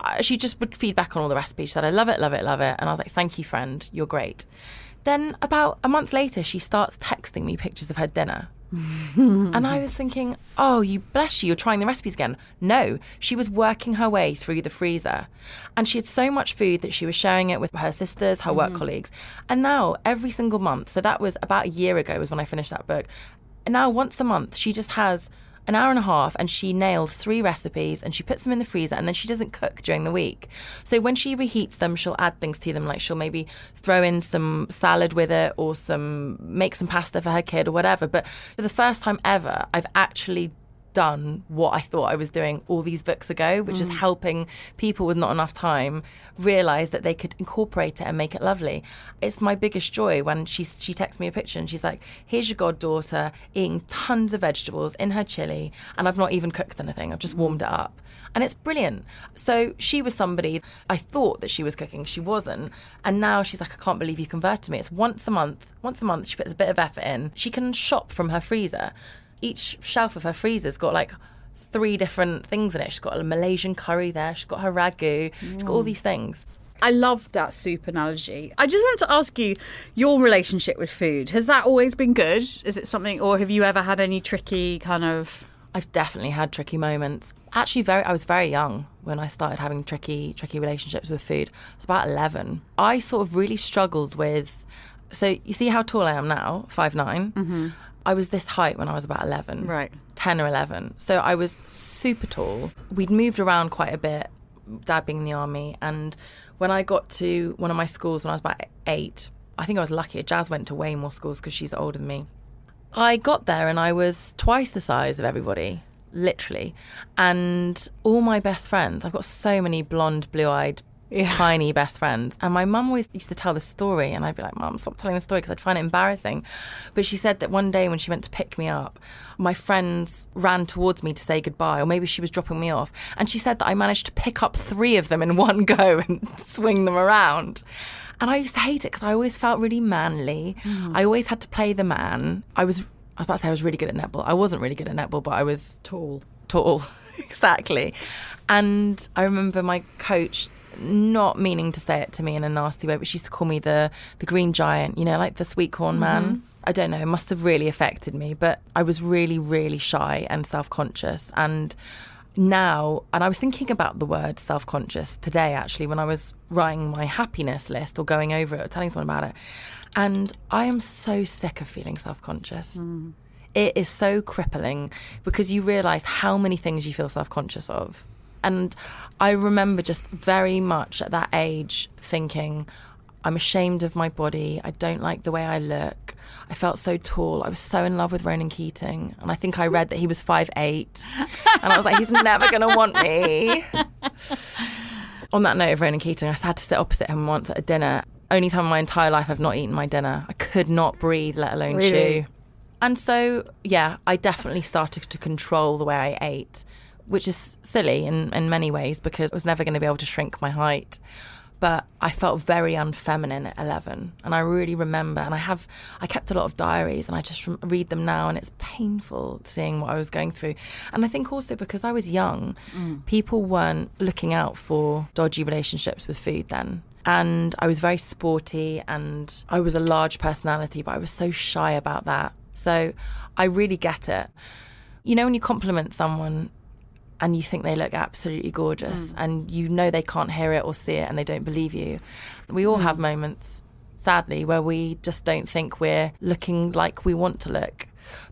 Uh, She just would feed back on all the recipes. She said, I love it, love it, love it. And I was like, Thank you, friend. You're great. Then, about a month later, she starts texting me pictures of her dinner. and I was thinking, oh, you bless you, you're trying the recipes again. No, she was working her way through the freezer. And she had so much food that she was sharing it with her sisters, her work mm-hmm. colleagues. And now, every single month, so that was about a year ago, was when I finished that book. And now, once a month, she just has an hour and a half and she nails three recipes and she puts them in the freezer and then she doesn't cook during the week. So when she reheats them, she'll add things to them like she'll maybe throw in some salad with it or some make some pasta for her kid or whatever. But for the first time ever, I've actually done what I thought I was doing all these books ago, which is mm. helping people with not enough time realize that they could incorporate it and make it lovely. It's my biggest joy when she she texts me a picture and she's like, "Here's your goddaughter eating tons of vegetables in her chili, and I've not even cooked anything. I've just mm. warmed it up." And it's brilliant. So she was somebody I thought that she was cooking. She wasn't. And now she's like, I can't believe you converted me. It's once a month. Once a month, she puts a bit of effort in. She can shop from her freezer each shelf of her freezer's got like three different things in it. She's got a Malaysian curry there. She's got her ragu. She's got all mm. these things. I love that soup analogy. I just wanted to ask you your relationship with food. Has that always been good? Is it something, or have you ever had any tricky kind of? I've definitely had tricky moments. Actually, very I was very young when I started having tricky tricky relationships with food. I was about eleven. I sort of really struggled with. So you see how tall I am now, five mm-hmm. I was this height when I was about eleven. Right. 10 or 11. So I was super tall. We'd moved around quite a bit, dad being in the army. And when I got to one of my schools when I was about eight, I think I was lucky. Jazz went to way more schools because she's older than me. I got there and I was twice the size of everybody, literally. And all my best friends, I've got so many blonde, blue eyed, tiny best friends. And my mum always used to tell the story, and I'd be like, Mum, stop telling the story because I'd find it embarrassing. But she said that one day when she went to pick me up, my friends ran towards me to say goodbye, or maybe she was dropping me off. And she said that I managed to pick up three of them in one go and swing them around. And I used to hate it because I always felt really manly. Mm. I always had to play the man. I was, I was about to say I was really good at netball. I wasn't really good at netball, but I was Tall. tall. exactly. And I remember my coach not meaning to say it to me in a nasty way, but she used to call me the the green giant, you know, like the sweet corn man. Mm-hmm. I don't know, it must have really affected me, but I was really, really shy and self conscious. And now, and I was thinking about the word self conscious today actually when I was writing my happiness list or going over it or telling someone about it. And I am so sick of feeling self conscious. Mm. It is so crippling because you realize how many things you feel self conscious of. And I remember just very much at that age thinking, I'm ashamed of my body. I don't like the way I look. I felt so tall. I was so in love with Ronan Keating. And I think I read that he was 5'8. And I was like, he's never going to want me. On that note of Ronan Keating, I had to sit opposite him once at a dinner. Only time in my entire life I've not eaten my dinner. I could not breathe, let alone Really? chew. And so, yeah, I definitely started to control the way I ate, which is silly in, in many ways because I was never going to be able to shrink my height. But I felt very unfeminine at 11. And I really remember, and I have, I kept a lot of diaries and I just read them now and it's painful seeing what I was going through. And I think also because I was young, mm. people weren't looking out for dodgy relationships with food then and I was very sporty and I was a large personality, but I was so shy about that. So I really get it. You know, when you compliment someone, and you think they look absolutely gorgeous mm. and you know they can't hear it or see it and they don't believe you. We all have mm. moments, sadly, where we just don't think we're looking like we want to look.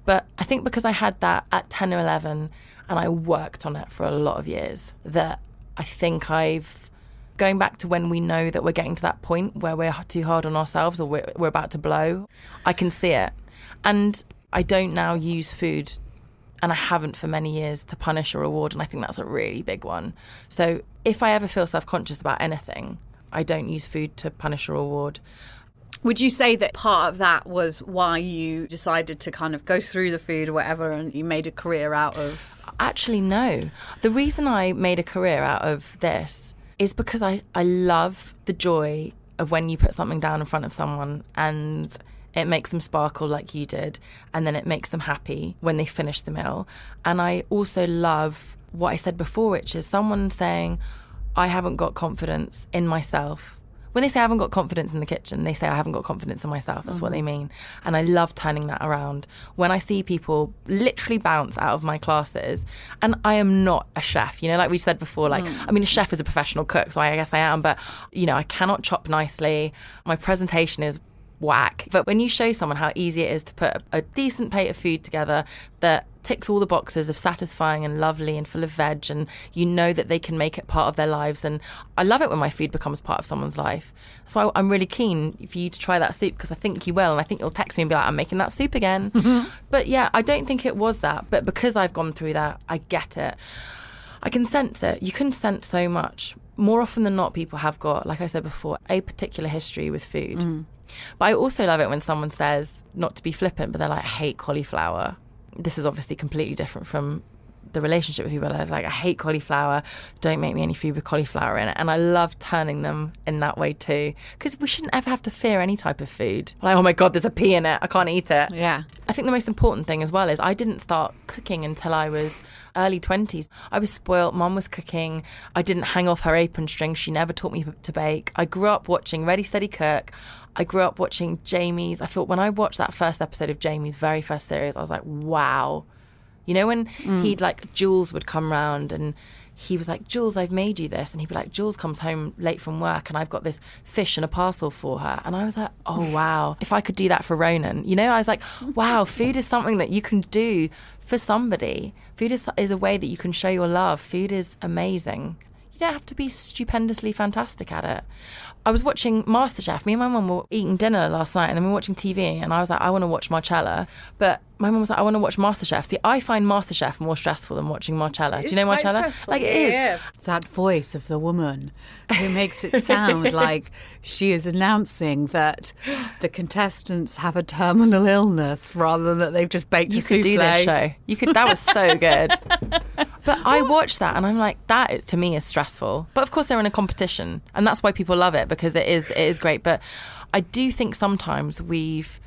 But I think because I had that at 10 or 11 and I worked on it for a lot of years, that I think I've going back to when we know that we're getting to that point where we're too hard on ourselves or we're, we're about to blow, I can see it. And I don't now use food, and I haven't for many years, to punish or reward. And I think that's a really big one. So if I ever feel self conscious about anything, I don't use food to punish or reward. Would you say that part of that was why you decided to kind of go through the food or whatever and you made a career out of? Actually, no. The reason I made a career out of this is because I, I love the joy of when you put something down in front of someone and it makes them sparkle like you did, and then it makes them happy when they finish the meal. And I also love what I said before, which is someone saying, I haven't got confidence in myself. When they say I haven't got confidence in the kitchen, they say I haven't got confidence in myself. That's what they mm. mean. And I love turning that around. When I see people literally bounce out of my classes, and I am not a chef, you know, like we said before, like, mm. I mean, a chef is a professional cook, so I guess I am, but, you know, I cannot chop nicely. My presentation is whack. But when you show someone how easy it is to put a, decent plate of food together that ticks all the boxes of satisfying and lovely and full of veg, and you know that they can make it part of their lives. And I love it when my food becomes part of someone's life. That's why I'm really keen for you to try that soup because I think you will. And I think you'll text me and be like, I'm making that soup again. But yeah, I don't think it was that. But because I've gone through that, I get it. I can sense it. You can sense so much. More often than not, people have got, like I said before, a particular history with food. Mm. But I also love it when someone says, not to be flippant, but they're like, I hate cauliflower. This is obviously completely different from the relationship with people. I was like, I hate cauliflower. Don't make me any food with cauliflower in it. And I love turning them in that way too. Because we shouldn't ever have to fear any type of food. Like, oh my God, there's a pea in it. I can't eat it. Yeah. I think the most important thing as well is I didn't start cooking until I was early 20s. I was spoilt. Mum was cooking. I didn't hang off her apron string. She never taught me to bake. I grew up watching Ready, Steady, Cook. I grew up watching Jamie's. I thought when I watched that first episode of Jamie's very first series, I was like, wow. You know, when mm. he'd like, Jules would come round and he was like, Jules, I've made you this. And he'd be like, Jules comes home late from work and I've got this fish and a parcel for her. And I was like, oh, wow. If I could do that for Ronan, you know, I was like, wow, food is something that you can do for somebody. Food is, is a way that you can show your love. Food is amazing. You don't have to be stupendously fantastic at it. I was watching MasterChef. Me and my mum were eating dinner last night and then we were watching TV and I was like, I want to watch Marcella. But my mum was like, I want to watch MasterChef. See, I find MasterChef more stressful than watching Marcella. Do you know Marcella? Like it is. It's that voice of the woman who makes it sound like she is announcing that the contestants have a terminal illness rather than that they've just baked You a could do this show. You could. That was so good. but I watch that and I'm like, that to me is stressful. But of course, they're in a competition, and that's why people love it because it is it is great. But I do think sometimes we've,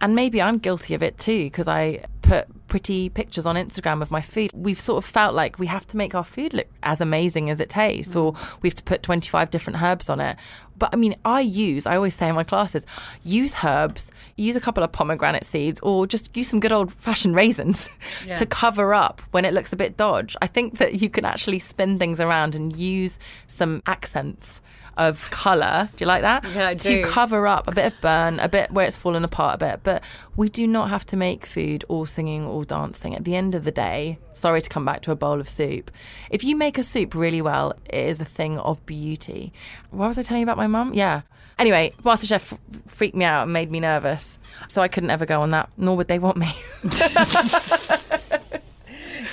and maybe I'm guilty of it too, because I put pretty pictures on Instagram of my food. We've sort of felt like we have to make our food look as amazing as it tastes, or mm. we have to put 25 different herbs on it. But I mean, I use, I always say in my classes, use herbs, use a couple of pomegranate seeds, or just use some good old fashioned raisins to cover up when it looks a bit dodge. I think that you can actually spin things around and use some accents of colour. Do you like that? Yeah, I do. To cover up a bit of burn, a bit where it's fallen apart a bit. But we do not have to make food all singing, all dancing. At the end of the day, sorry to come back to a bowl of soup. If you make a soup really well, it is a thing of beauty. What was I telling you about my mum? Yeah. Anyway, MasterChef f- freaked me out and made me nervous. So I couldn't ever go on that, nor would they want me.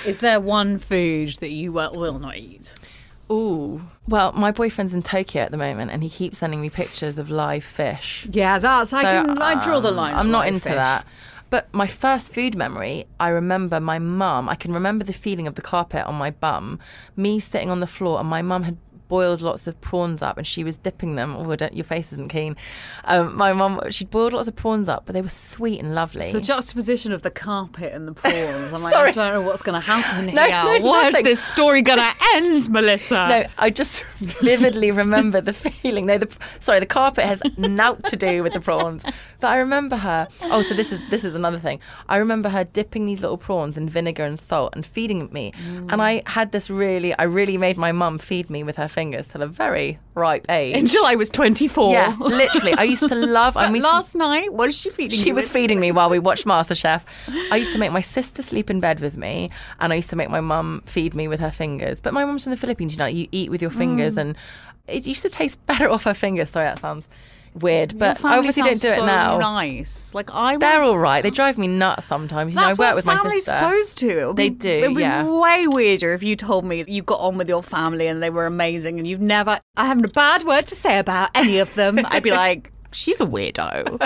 Is there one food that you will, will not eat? Ooh. Well, my boyfriend's in Tokyo at the moment and he keeps sending me pictures of live fish. Yeah, that's I So, can I draw the um, line. I'm not into fish. that. But my first food memory, I remember my mum. I can remember the feeling of the carpet on my bum, me sitting on the floor, and my mum had boiled lots of prawns up and she was dipping them. Oh, don't, your face isn't keen. Um, my mum, she'd boiled lots of prawns up, but they were sweet and lovely. It's the juxtaposition of the carpet and the prawns. I'm like. I don't know what's going to happen No, here. no, Why is this story going to end, Melissa? no, I just vividly remember the feeling. No, the sorry, the carpet has naught to do with the prawns, but I remember her. Oh, so this is this is another thing. I remember her dipping these little prawns in vinegar and salt and feeding me, and I had this really, I really made my mum feed me with her fingers till a very ripe age. Until I was 24. yeah, literally. I used to love. I mean, Last night, what is she feeding she was with? feeding me while we watched MasterChef. I used to make my sister sleep in bed with me, and I used to make my mum feed me with her fingers. But my mum's from the Philippines, you know, you eat with your Mm. Fingers, um, and it used to taste better off her fingers. Sorry, that sounds weird, but I obviously don't do it so now. nice. Like I They're all right. They drive me nuts sometimes. You That's know, I work what with my family's sister. supposed to. It would They be- do, It would be yeah. way weirder if you told me you got on with your family and they were amazing and you've never. I haven't a bad word to say about any of them. I'd be like, she's a weirdo.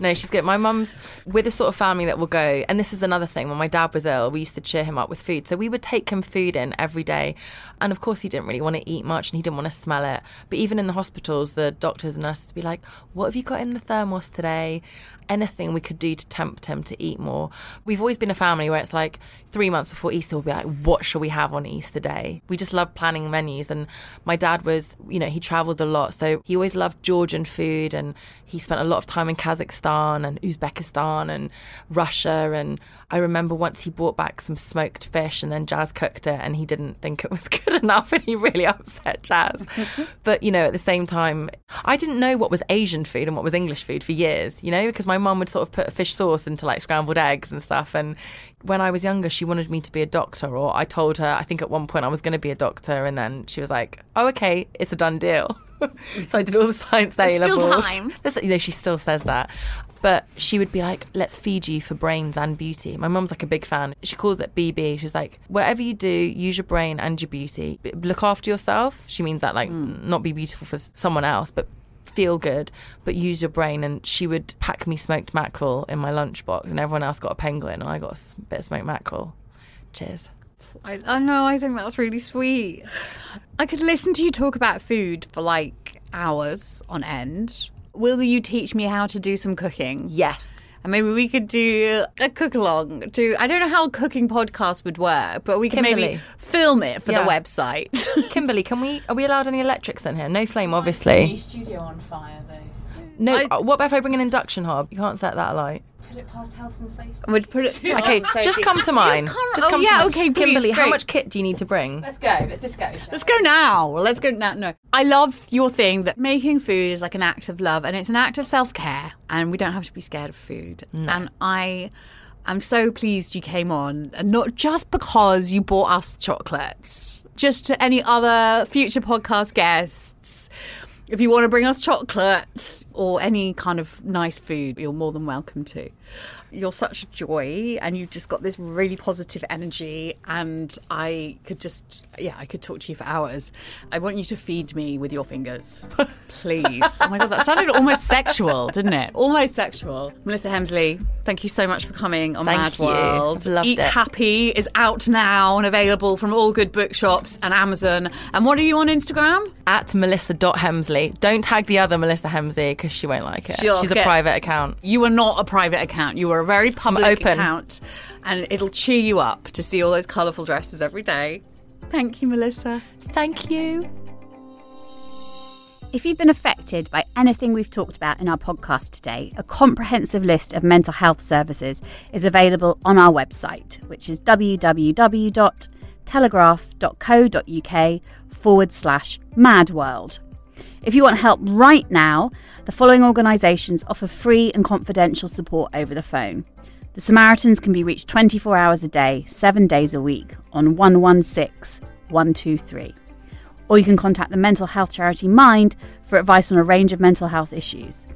No, she's good. My mum's with a sort of family that will go, and this is another thing. When my dad was ill, we used to cheer him up with food. So we would take him food in every day. And of course, he didn't really want to eat much and he didn't want to smell it. But even in the hospitals, the doctors and nurses would be like, What have you got in the thermos today? Anything we could do to tempt him to eat more. We've always been a family where it's like three months before Easter, we'll be like, What shall we have on Easter Day? We just love planning menus. And my dad was, you know, he traveled a lot. So he always loved Georgian food and he spent a lot of time in Kazakhstan and Uzbekistan and Russia. And I remember once he brought back some smoked fish and then Jazz cooked it and he didn't think it was good enough and he really upset Jazz. but, you know, at the same time, I didn't know what was Asian food and what was English food for years, you know, because my mum would sort of put fish sauce into like scrambled eggs and stuff. And when I was younger, she wanted me to be a doctor, or I told her, I think at one point I was going to be a doctor. And then she was like, oh, okay, it's a done deal. so I did all the science A There's still levels. time. There's, you know, she still says that. But she would be like, let's feed you for brains and beauty. My mum's like a big fan. She calls it BB. She's like, whatever you do, use your brain and your beauty. Look after yourself. She means that, like, Hmm. not be beautiful for someone else, but feel good, but use your brain. And she would pack me smoked mackerel in my lunchbox, and everyone else got a penguin, and I got a bit of smoked mackerel. Cheers. I, I know, I think that's really sweet. I could listen to you talk about food for like hours on end. Will you teach me how to do some cooking? Yes. And maybe we could do a cook along. To I don't know how a cooking podcast would work, but we can maybe film it for Yeah. the website. Kimberly, can we? Are we allowed any electrics in here? No flame, obviously. studio on fire though. So No. I- uh, what about if I bring an induction hob? You can't set that alight. Put it past health and safety. Would put it. Okay, oh, just come to mine. can't- Just oh, come yeah, to mine. okay, please, Kimberly, how great. much kit do you need to bring? Let's go. Let's just go. shall Let's we? go now. Let's go now. No, I love your thing that making food is like an act of love and it's an act of self care, and we don't have to be scared of food. And I. I'm so pleased you came on, and not just because you bought us chocolates, just to any other future podcast guests. If you want to bring us chocolates or any kind of nice food, you're more than welcome to. You're such a joy, and you've just got this really positive energy. And I could just, yeah, I could talk to you for hours. I want you to feed me with your fingers, please. oh my god, that sounded almost sexual, didn't it? Almost sexual. Melissa Hemsley, thank you so much for coming on Thank Mad you. World. Loved Eat it. Happy is out now and available from all good bookshops and Amazon. And what are you on Instagram? At Melissa.Hemsley. Don't tag the other Melissa Hemsley because she won't like it. She'll She's a private account. You are not a private account. You are a very public open. account, and it'll cheer you up to see all those colourful dresses every day. Thank you, Melissa. Thank you. If you've been affected by anything we've talked about in our podcast today, a comprehensive list of mental health services is available on our website, which is www.telegraph.co.uk forward slash madworld. If you want help right now, the following organisations offer free and confidential support over the phone. The Samaritans can be reached 24 hours a day, 7 days a week on 116 123 or you can contact the mental health charity Mind for advice on a range of mental health issues.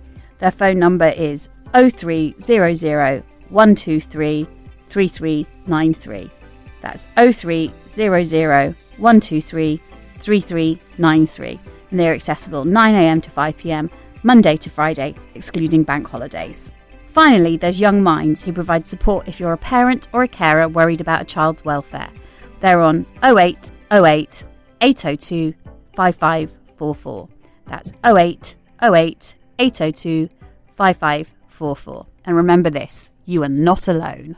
Their phone number is 0300 123 3393. That's 0300 123 3393. And they're accessible 9am to 5pm, Monday to Friday, excluding bank holidays. Finally, there's Young Minds, who provide support if you're a parent or a carer worried about a child's welfare. They're on 0808 802 5544. That's 08 08 802 5544. And remember this you are not alone.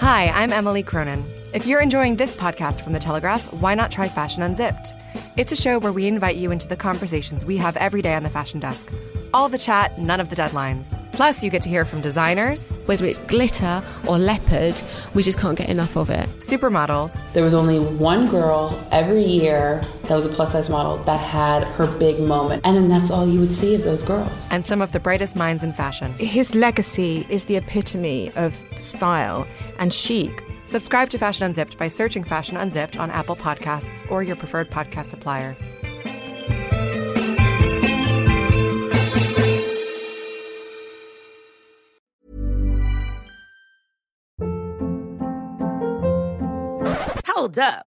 Hi, I'm Emily Cronin. If you're enjoying this podcast from The Telegraph, why not try Fashion Unzipped? It's a show where we invite you into the conversations we have every day on the fashion desk. All the chat, none of the deadlines. Plus, you get to hear from designers, Whether it's glitter or leopard, we just can't get enough of it. supermodels, There was only one girl every year that was a plus size model that had her big moment. And then that's all you would see of those girls. and some of the brightest minds in fashion. His legacy is the epitome of style and chic. Subscribe to Fashion Unzipped by searching Fashion Unzipped on Apple Podcasts or your preferred podcast supplier. Hold up.